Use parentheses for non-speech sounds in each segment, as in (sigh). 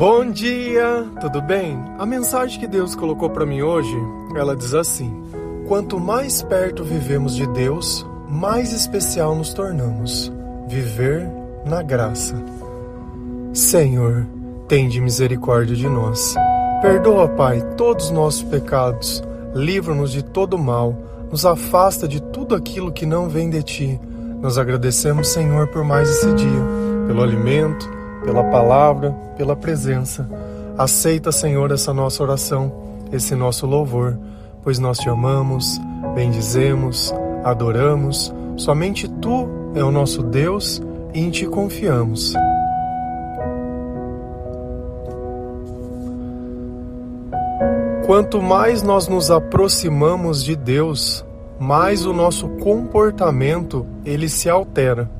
Bom dia, tudo bem? A mensagem que Deus colocou para mim hoje, ela diz assim: Quanto mais perto vivemos de Deus, mais especial nos tornamos. Viver na graça. Senhor, tende misericórdia de nós. Perdoa, Pai, todos os nossos pecados. Livra-nos de todo mal. Nos afasta de tudo aquilo que não vem de ti. Nós agradecemos, Senhor, por mais esse dia, pelo alimento, pela palavra, pela presença. Aceita, Senhor, essa nossa oração, esse nosso louvor, pois nós te amamos, bendizemos, adoramos. Somente tu é o nosso Deus e em ti confiamos. Quanto mais nós nos aproximamos de Deus, mais o nosso comportamento ele se altera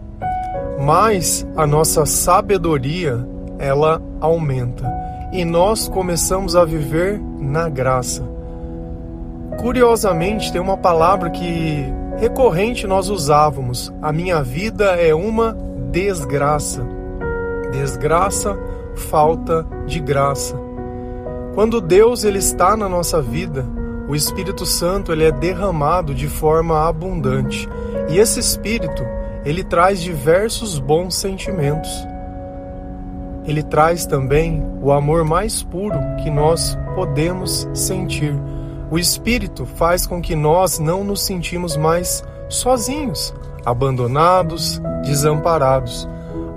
mais a nossa sabedoria ela aumenta e nós começamos a viver na graça. Curiosamente, tem uma palavra que recorrente nós usávamos: a minha vida é uma desgraça. Desgraça, falta de graça. Quando Deus ele está na nossa vida, o Espírito Santo ele é derramado de forma abundante. E esse Espírito ele traz diversos bons sentimentos. Ele traz também o amor mais puro que nós podemos sentir. O Espírito faz com que nós não nos sentimos mais sozinhos, abandonados, desamparados.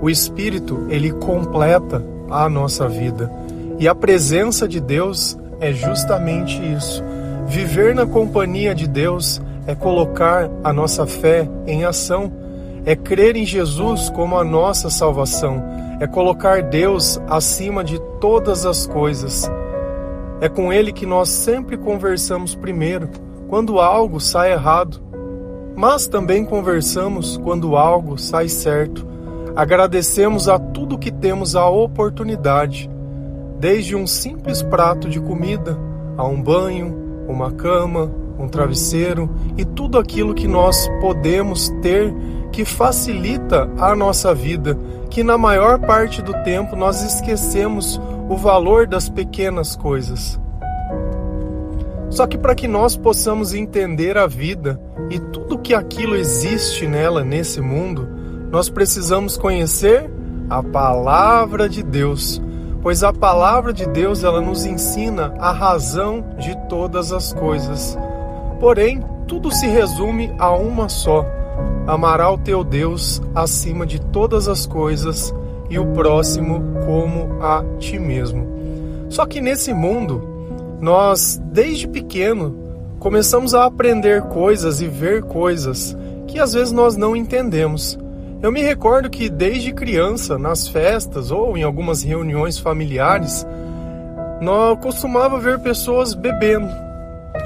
O Espírito, ele completa a nossa vida. E a presença de Deus é justamente isso. Viver na companhia de Deus é colocar a nossa fé em ação é crer em Jesus como a nossa salvação, é colocar Deus acima de todas as coisas. É com Ele que nós sempre conversamos primeiro, quando algo sai errado, mas também conversamos quando algo sai certo. Agradecemos a tudo que temos a oportunidade, desde um simples prato de comida, a um banho, uma cama, um travesseiro e tudo aquilo que nós podemos ter que facilita a nossa vida, que na maior parte do tempo nós esquecemos o valor das pequenas coisas. Só que para que nós possamos entender a vida e tudo que aquilo existe nela nesse mundo, nós precisamos conhecer a palavra de Deus, pois a palavra de Deus ela nos ensina a razão de todas as coisas. Porém, tudo se resume a uma só, Amará o teu Deus acima de todas as coisas e o próximo como a ti mesmo. Só que nesse mundo, nós, desde pequeno, começamos a aprender coisas e ver coisas que às vezes nós não entendemos. Eu me recordo que desde criança, nas festas ou em algumas reuniões familiares, nós costumava ver pessoas bebendo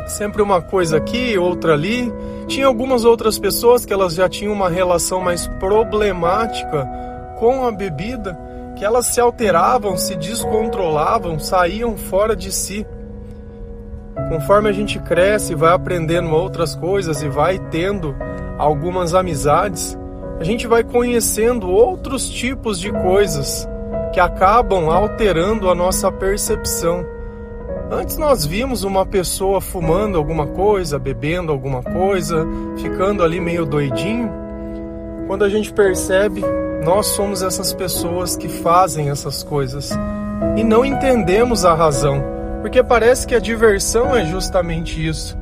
sempre uma coisa aqui, outra ali. Tinha algumas outras pessoas que elas já tinham uma relação mais problemática com a bebida, que elas se alteravam, se descontrolavam, saíam fora de si. Conforme a gente cresce, vai aprendendo outras coisas e vai tendo algumas amizades, a gente vai conhecendo outros tipos de coisas que acabam alterando a nossa percepção. Antes nós vimos uma pessoa fumando alguma coisa, bebendo alguma coisa, ficando ali meio doidinho. Quando a gente percebe, nós somos essas pessoas que fazem essas coisas e não entendemos a razão, porque parece que a diversão é justamente isso.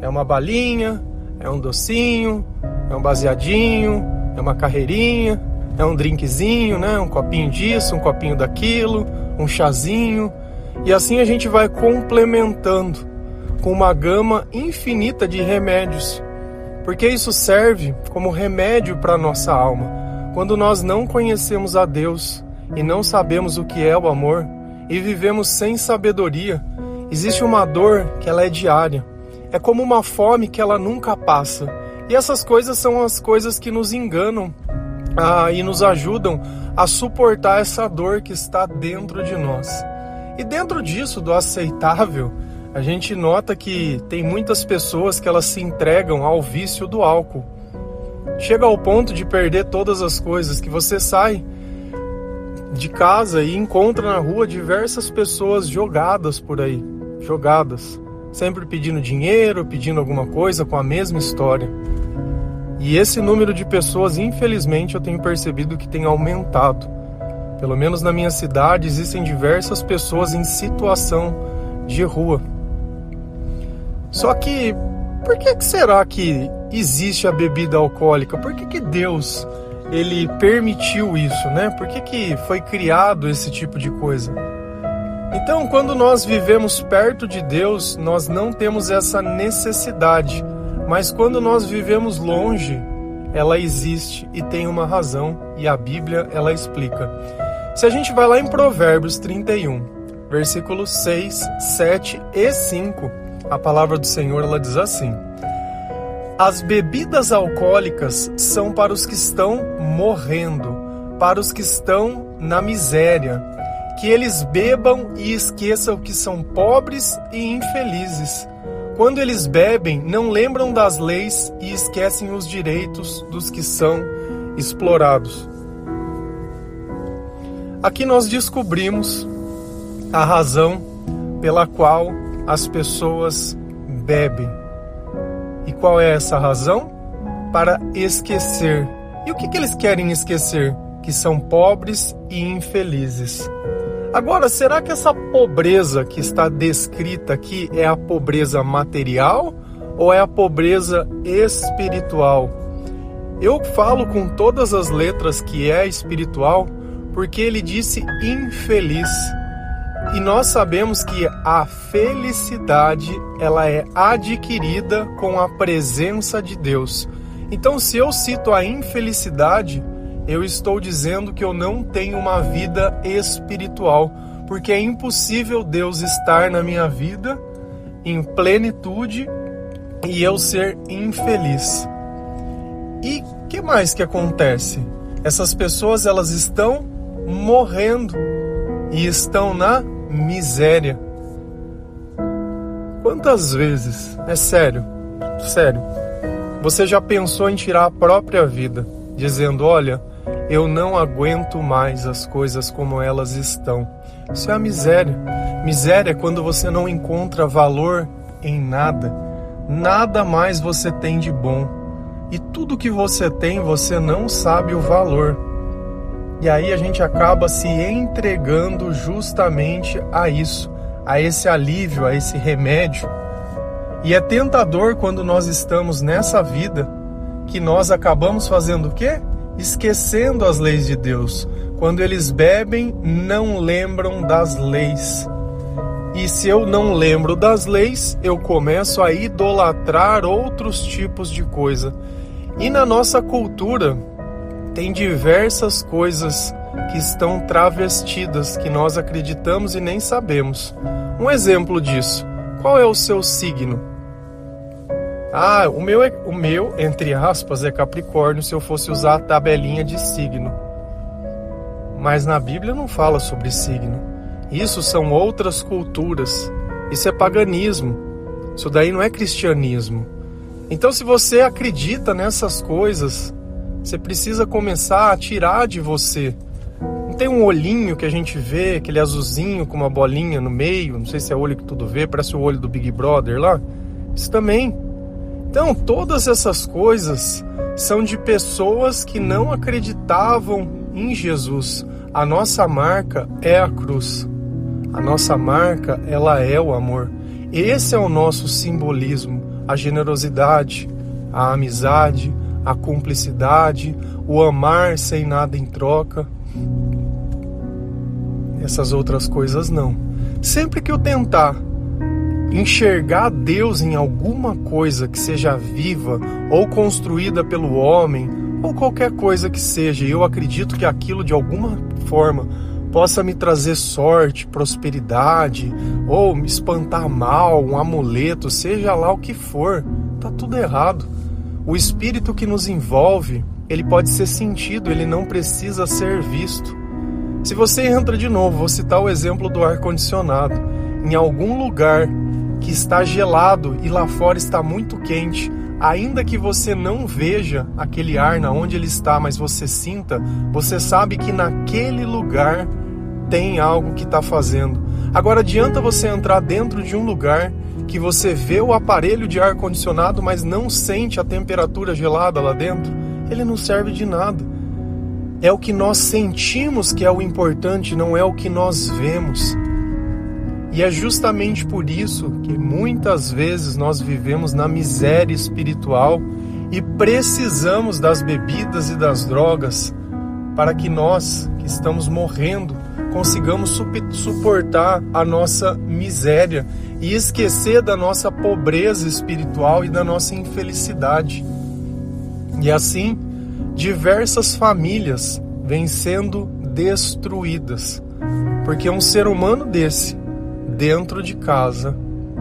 É uma balinha, é um docinho, é um baseadinho, é uma carreirinha, é um drinkzinho, né? Um copinho disso, um copinho daquilo, um chazinho. E assim a gente vai complementando com uma gama infinita de remédios, porque isso serve como remédio para nossa alma. Quando nós não conhecemos a Deus e não sabemos o que é o amor e vivemos sem sabedoria, existe uma dor que ela é diária. É como uma fome que ela nunca passa. E essas coisas são as coisas que nos enganam ah, e nos ajudam a suportar essa dor que está dentro de nós. E dentro disso, do aceitável, a gente nota que tem muitas pessoas que elas se entregam ao vício do álcool. Chega ao ponto de perder todas as coisas, que você sai de casa e encontra na rua diversas pessoas jogadas por aí, jogadas, sempre pedindo dinheiro, pedindo alguma coisa com a mesma história. E esse número de pessoas, infelizmente, eu tenho percebido que tem aumentado. Pelo menos na minha cidade existem diversas pessoas em situação de rua. Só que por que, será que existe a bebida alcoólica? Por que, que Deus ele permitiu isso, né? Por que, que foi criado esse tipo de coisa? Então, quando nós vivemos perto de Deus, nós não temos essa necessidade, mas quando nós vivemos longe, ela existe e tem uma razão, e a Bíblia ela explica. Se a gente vai lá em Provérbios 31, versículos 6, 7 e 5, a palavra do Senhor ela diz assim: As bebidas alcoólicas são para os que estão morrendo, para os que estão na miséria, que eles bebam e esqueçam que são pobres e infelizes. Quando eles bebem, não lembram das leis e esquecem os direitos dos que são explorados. Aqui nós descobrimos a razão pela qual as pessoas bebem. E qual é essa razão? Para esquecer. E o que, que eles querem esquecer? Que são pobres e infelizes. Agora, será que essa pobreza que está descrita aqui é a pobreza material ou é a pobreza espiritual? Eu falo com todas as letras que é espiritual porque ele disse infeliz. E nós sabemos que a felicidade ela é adquirida com a presença de Deus. Então, se eu cito a infelicidade, eu estou dizendo que eu não tenho uma vida espiritual, porque é impossível Deus estar na minha vida em plenitude e eu ser infeliz. E que mais que acontece? Essas pessoas elas estão morrendo e estão na miséria. Quantas vezes, é sério, sério, você já pensou em tirar a própria vida, dizendo: Olha, eu não aguento mais as coisas como elas estão? Isso é a miséria. Miséria é quando você não encontra valor em nada, nada mais você tem de bom. E tudo que você tem, você não sabe o valor. E aí a gente acaba se entregando justamente a isso, a esse alívio, a esse remédio. E é tentador quando nós estamos nessa vida que nós acabamos fazendo o quê? Esquecendo as leis de Deus. Quando eles bebem, não lembram das leis. E se eu não lembro das leis, eu começo a idolatrar outros tipos de coisa. E na nossa cultura, tem diversas coisas que estão travestidas que nós acreditamos e nem sabemos. Um exemplo disso: qual é o seu signo? Ah, o meu, é, o meu, entre aspas, é Capricórnio se eu fosse usar a tabelinha de signo. Mas na Bíblia não fala sobre signo. Isso são outras culturas. Isso é paganismo. Isso daí não é cristianismo. Então, se você acredita nessas coisas, você precisa começar a tirar de você. Não tem um olhinho que a gente vê, aquele azulzinho com uma bolinha no meio, não sei se é olho que tudo vê, parece o olho do Big Brother lá. Isso também. Então, todas essas coisas são de pessoas que não acreditavam em Jesus. A nossa marca é a cruz. A nossa marca, ela é o amor. Esse é o nosso simbolismo, a generosidade, a amizade, a cumplicidade, o amar sem nada em troca. Essas outras coisas não. Sempre que eu tentar enxergar Deus em alguma coisa que seja viva ou construída pelo homem, ou qualquer coisa que seja, eu acredito que aquilo de alguma forma possa me trazer sorte, prosperidade, ou me espantar mal, um amuleto, seja lá o que for, tá tudo errado. O espírito que nos envolve, ele pode ser sentido, ele não precisa ser visto. Se você entra de novo, vou citar o exemplo do ar condicionado, em algum lugar que está gelado e lá fora está muito quente, ainda que você não veja aquele ar na onde ele está, mas você sinta, você sabe que naquele lugar tem algo que está fazendo. Agora adianta você entrar dentro de um lugar que você vê o aparelho de ar condicionado, mas não sente a temperatura gelada lá dentro. Ele não serve de nada. É o que nós sentimos que é o importante, não é o que nós vemos. E é justamente por isso que muitas vezes nós vivemos na miséria espiritual e precisamos das bebidas e das drogas para que nós, que estamos morrendo, consigamos suportar a nossa miséria e esquecer da nossa pobreza espiritual e da nossa infelicidade. E assim, diversas famílias vêm sendo destruídas, porque um ser humano desse dentro de casa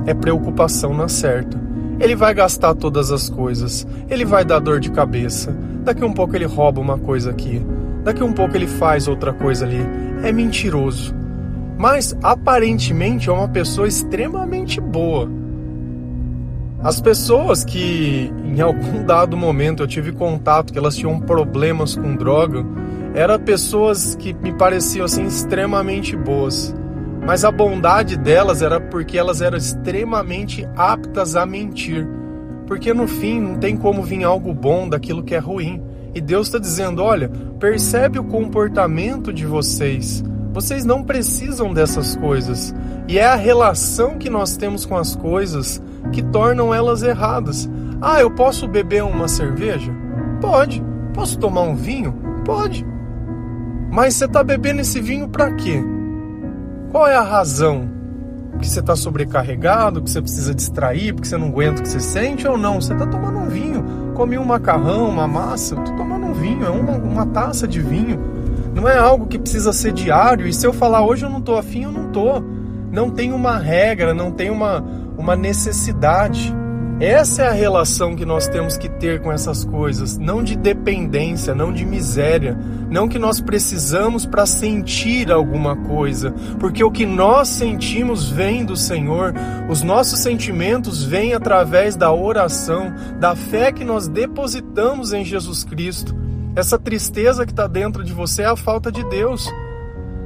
é preocupação na certa. Ele vai gastar todas as coisas, ele vai dar dor de cabeça. Daqui um pouco ele rouba uma coisa aqui, daqui um pouco ele faz outra coisa ali. É mentiroso. Mas aparentemente é uma pessoa extremamente boa. As pessoas que em algum (laughs) dado momento eu tive contato que elas tinham problemas com droga, eram pessoas que me pareciam assim extremamente boas mas a bondade delas era porque elas eram extremamente aptas a mentir. Porque no fim não tem como vir algo bom daquilo que é ruim. E Deus está dizendo: olha, percebe o comportamento de vocês. Vocês não precisam dessas coisas. E é a relação que nós temos com as coisas que tornam elas erradas. Ah, eu posso beber uma cerveja? Pode. Posso tomar um vinho? Pode. Mas você está bebendo esse vinho para quê? Qual é a razão? Que você está sobrecarregado, que você precisa distrair, porque você não aguenta o que você sente ou não? Você está tomando um vinho. Comi um macarrão, uma massa, estou tomando um vinho, é uma, uma taça de vinho. Não é algo que precisa ser diário. E se eu falar hoje eu não estou afim, eu não estou. Não tem uma regra, não tem uma, uma necessidade. Essa é a relação que nós temos que ter com essas coisas, não de dependência, não de miséria, não que nós precisamos para sentir alguma coisa, porque o que nós sentimos vem do Senhor, os nossos sentimentos vêm através da oração, da fé que nós depositamos em Jesus Cristo. Essa tristeza que está dentro de você é a falta de Deus.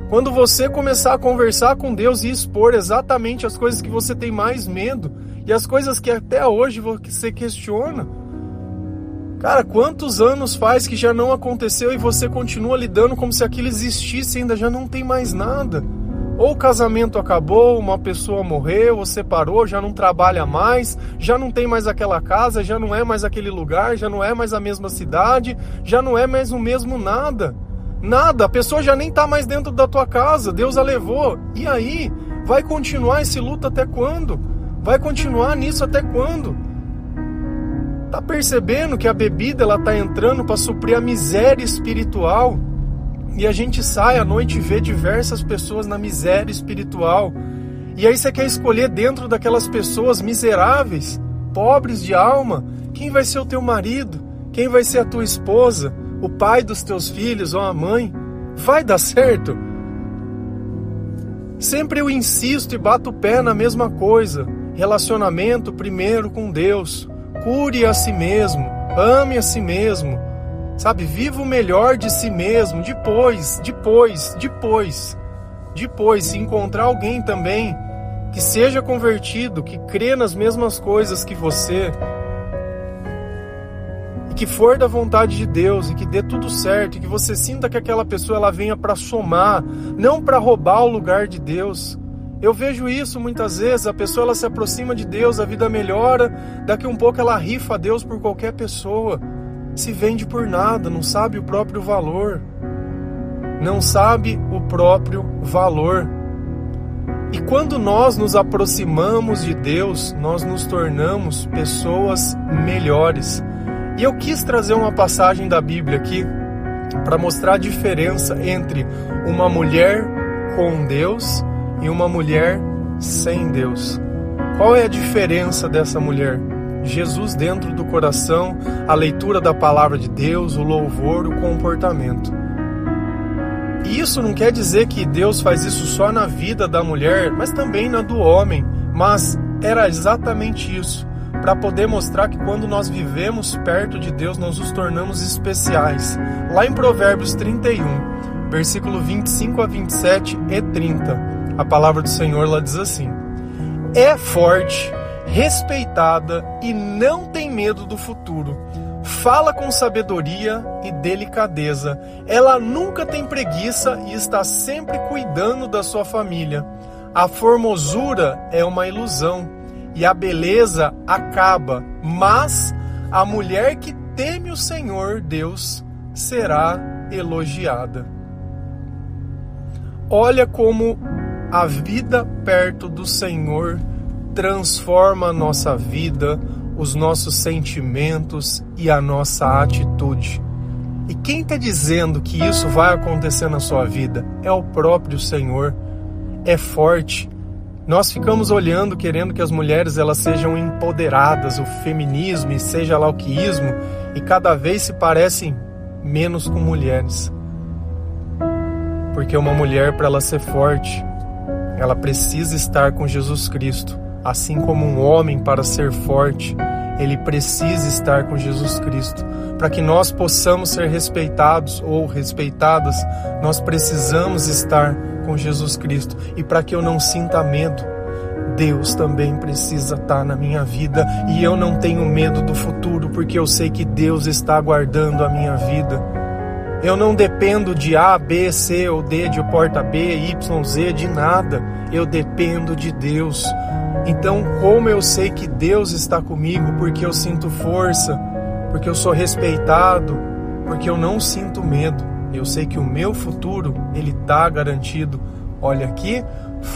Quando você começar a conversar com Deus e expor exatamente as coisas que você tem mais medo, e as coisas que até hoje você questiona. Cara, quantos anos faz que já não aconteceu e você continua lidando como se aquilo existisse ainda já não tem mais nada? Ou o casamento acabou, uma pessoa morreu, ou separou, já não trabalha mais, já não tem mais aquela casa, já não é mais aquele lugar, já não é mais a mesma cidade, já não é mais o mesmo nada. Nada, a pessoa já nem está mais dentro da tua casa, Deus a levou. E aí? Vai continuar esse luto até quando? Vai continuar nisso até quando? Tá percebendo que a bebida ela tá entrando para suprir a miséria espiritual? E a gente sai à noite e vê diversas pessoas na miséria espiritual. E aí você quer escolher dentro daquelas pessoas miseráveis, pobres de alma, quem vai ser o teu marido? Quem vai ser a tua esposa? O pai dos teus filhos ou a mãe? Vai dar certo? Sempre eu insisto e bato o pé na mesma coisa. Relacionamento primeiro com Deus. Cure a si mesmo. Ame a si mesmo. Sabe? Viva o melhor de si mesmo. Depois, depois, depois. Depois, se encontrar alguém também que seja convertido, que crê nas mesmas coisas que você, e que for da vontade de Deus e que dê tudo certo, e que você sinta que aquela pessoa ela venha para somar, não para roubar o lugar de Deus. Eu vejo isso muitas vezes, a pessoa ela se aproxima de Deus, a vida melhora, daqui um pouco ela rifa a Deus por qualquer pessoa. Se vende por nada, não sabe o próprio valor. Não sabe o próprio valor. E quando nós nos aproximamos de Deus, nós nos tornamos pessoas melhores. E eu quis trazer uma passagem da Bíblia aqui para mostrar a diferença entre uma mulher com Deus e uma mulher sem Deus. Qual é a diferença dessa mulher? Jesus dentro do coração, a leitura da palavra de Deus, o louvor, o comportamento. E isso não quer dizer que Deus faz isso só na vida da mulher, mas também na do homem. Mas era exatamente isso. para poder mostrar que quando nós vivemos perto de Deus, nós nos tornamos especiais. Lá em Provérbios 31, versículo 25 a 27 e 30, a palavra do Senhor lá diz assim: É forte, respeitada e não tem medo do futuro. Fala com sabedoria e delicadeza. Ela nunca tem preguiça e está sempre cuidando da sua família. A formosura é uma ilusão e a beleza acaba, mas a mulher que teme o Senhor Deus será elogiada. Olha como a vida perto do Senhor transforma a nossa vida, os nossos sentimentos e a nossa atitude. E quem está dizendo que isso vai acontecer na sua vida? É o próprio Senhor. É forte, nós ficamos olhando, querendo que as mulheres elas sejam empoderadas, o feminismo e seja lá o que ismo, e cada vez se parecem menos com mulheres. Porque uma mulher para ela ser forte, ela precisa estar com Jesus Cristo, assim como um homem para ser forte, ele precisa estar com Jesus Cristo. Para que nós possamos ser respeitados ou respeitadas, nós precisamos estar com Jesus Cristo. E para que eu não sinta medo, Deus também precisa estar na minha vida e eu não tenho medo do futuro porque eu sei que Deus está guardando a minha vida. Eu não dependo de A, B, C ou D, de porta B, Y, Z, de nada. Eu dependo de Deus. Então, como eu sei que Deus está comigo porque eu sinto força, porque eu sou respeitado, porque eu não sinto medo. Eu sei que o meu futuro ele está garantido. Olha aqui,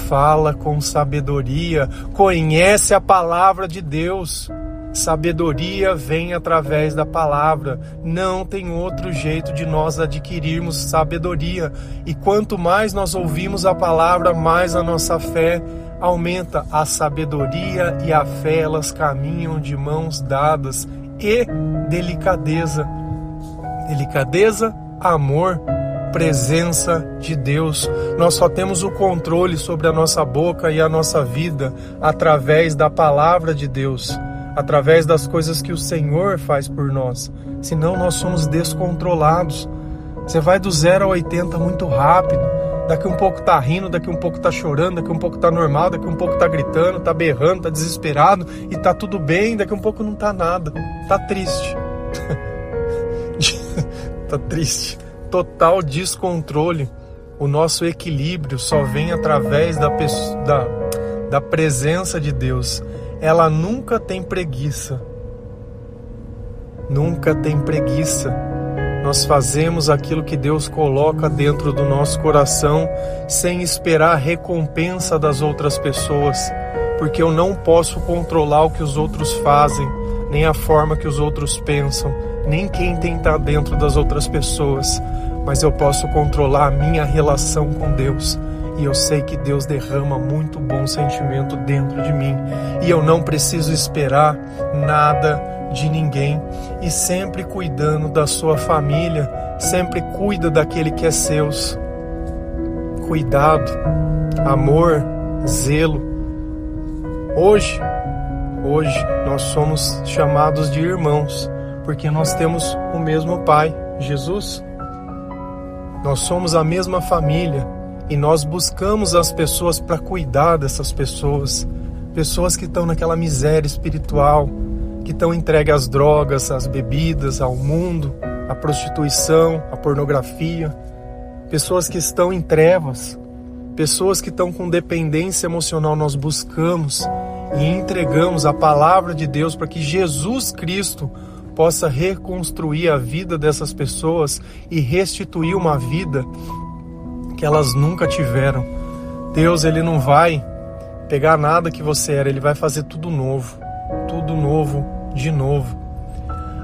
fala com sabedoria, conhece a palavra de Deus. Sabedoria vem através da palavra. Não tem outro jeito de nós adquirirmos sabedoria. E quanto mais nós ouvimos a palavra, mais a nossa fé aumenta. A sabedoria e a fé, elas caminham de mãos dadas. E delicadeza. Delicadeza amor, presença de Deus. Nós só temos o controle sobre a nossa boca e a nossa vida através da palavra de Deus, através das coisas que o Senhor faz por nós. Senão nós somos descontrolados. Você vai do zero a 80 muito rápido. Daqui um pouco tá rindo, daqui um pouco tá chorando, daqui um pouco tá normal, daqui um pouco tá gritando, tá berrando, tá desesperado e tá tudo bem, daqui um pouco não tá nada. Tá triste. (laughs) tá triste. Total descontrole. O nosso equilíbrio só vem através da, da, da presença de Deus. Ela nunca tem preguiça. Nunca tem preguiça. Nós fazemos aquilo que Deus coloca dentro do nosso coração sem esperar a recompensa das outras pessoas, porque eu não posso controlar o que os outros fazem, nem a forma que os outros pensam nem quem tem estar dentro das outras pessoas, mas eu posso controlar a minha relação com Deus. E eu sei que Deus derrama muito bom sentimento dentro de mim. E eu não preciso esperar nada de ninguém. E sempre cuidando da sua família, sempre cuida daquele que é seus. Cuidado, amor, zelo. Hoje, hoje nós somos chamados de irmãos porque nós temos o mesmo Pai, Jesus. Nós somos a mesma família e nós buscamos as pessoas para cuidar dessas pessoas, pessoas que estão naquela miséria espiritual, que estão entregues às drogas, às bebidas, ao mundo, à prostituição, à pornografia, pessoas que estão em trevas, pessoas que estão com dependência emocional. Nós buscamos e entregamos a palavra de Deus para que Jesus Cristo possa reconstruir a vida dessas pessoas e restituir uma vida que elas nunca tiveram. Deus, ele não vai pegar nada que você era, ele vai fazer tudo novo, tudo novo, de novo.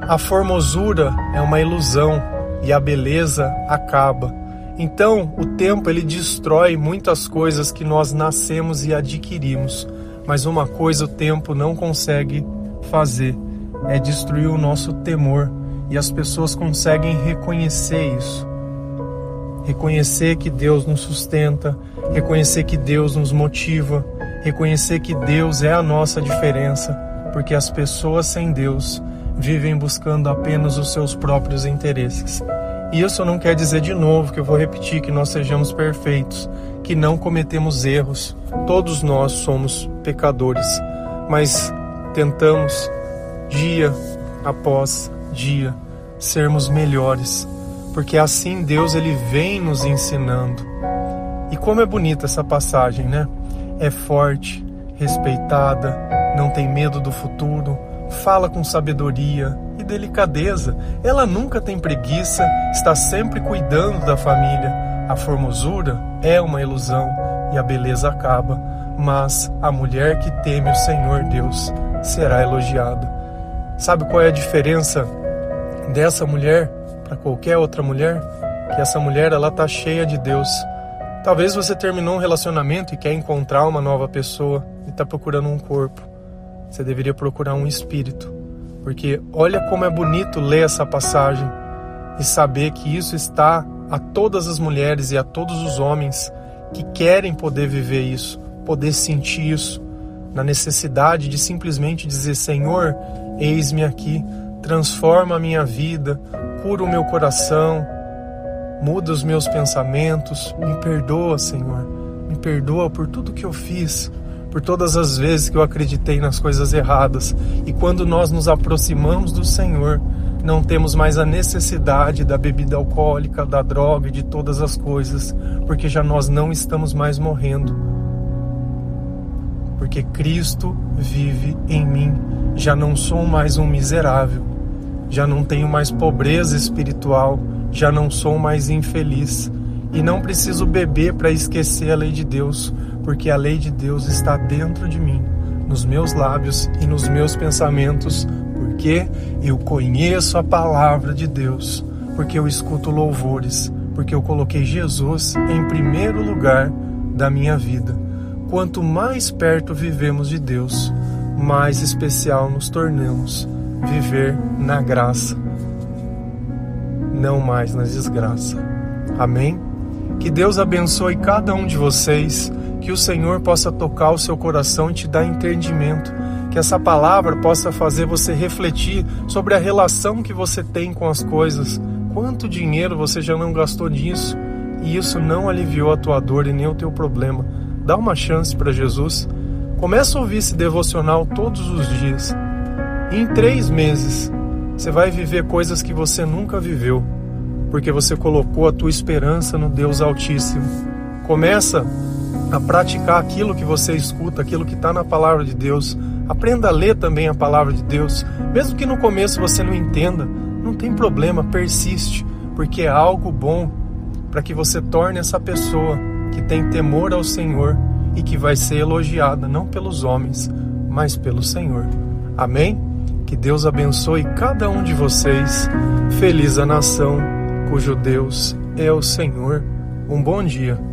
A formosura é uma ilusão e a beleza acaba. Então, o tempo ele destrói muitas coisas que nós nascemos e adquirimos, mas uma coisa o tempo não consegue fazer é destruir o nosso temor e as pessoas conseguem reconhecer isso. Reconhecer que Deus nos sustenta, reconhecer que Deus nos motiva, reconhecer que Deus é a nossa diferença. porque as pessoas sem Deus vivem buscando apenas os seus próprios interesses. E isso não quer dizer de novo que eu vou repetir que nós sejamos perfeitos, que não cometemos erros. Todos nós somos pecadores, mas tentamos dia após dia sermos melhores, porque assim Deus ele vem nos ensinando. E como é bonita essa passagem, né? É forte, respeitada, não tem medo do futuro, fala com sabedoria e delicadeza. Ela nunca tem preguiça, está sempre cuidando da família. A formosura é uma ilusão e a beleza acaba, mas a mulher que teme o Senhor Deus será elogiada. Sabe qual é a diferença dessa mulher para qualquer outra mulher? Que essa mulher ela tá cheia de Deus. Talvez você terminou um relacionamento e quer encontrar uma nova pessoa e está procurando um corpo. Você deveria procurar um espírito, porque olha como é bonito ler essa passagem e saber que isso está a todas as mulheres e a todos os homens que querem poder viver isso, poder sentir isso, na necessidade de simplesmente dizer: Senhor, eis-me aqui, transforma a minha vida, cura o meu coração, muda os meus pensamentos, me perdoa, Senhor, me perdoa por tudo que eu fiz, por todas as vezes que eu acreditei nas coisas erradas. E quando nós nos aproximamos do Senhor, não temos mais a necessidade da bebida alcoólica, da droga e de todas as coisas, porque já nós não estamos mais morrendo. Porque Cristo vive em mim. Já não sou mais um miserável, já não tenho mais pobreza espiritual, já não sou mais infeliz e não preciso beber para esquecer a lei de Deus, porque a lei de Deus está dentro de mim, nos meus lábios e nos meus pensamentos, porque eu conheço a palavra de Deus, porque eu escuto louvores, porque eu coloquei Jesus em primeiro lugar da minha vida. Quanto mais perto vivemos de Deus, mais especial nos tornamos viver na graça, não mais na desgraça. Amém? Que Deus abençoe cada um de vocês, que o Senhor possa tocar o seu coração e te dar entendimento, que essa palavra possa fazer você refletir sobre a relação que você tem com as coisas. Quanto dinheiro você já não gastou nisso e isso não aliviou a tua dor e nem o teu problema. Dá uma chance para Jesus. Começa a ouvir esse devocional todos os dias. Em três meses, você vai viver coisas que você nunca viveu porque você colocou a tua esperança no Deus Altíssimo. Começa a praticar aquilo que você escuta, aquilo que está na palavra de Deus. Aprenda a ler também a palavra de Deus, mesmo que no começo você não entenda, não tem problema, persiste, porque é algo bom para que você torne essa pessoa que tem temor ao Senhor e que vai ser elogiada não pelos homens, mas pelo Senhor. Amém? Que Deus abençoe cada um de vocês. Feliz a nação cujo Deus é o Senhor. Um bom dia.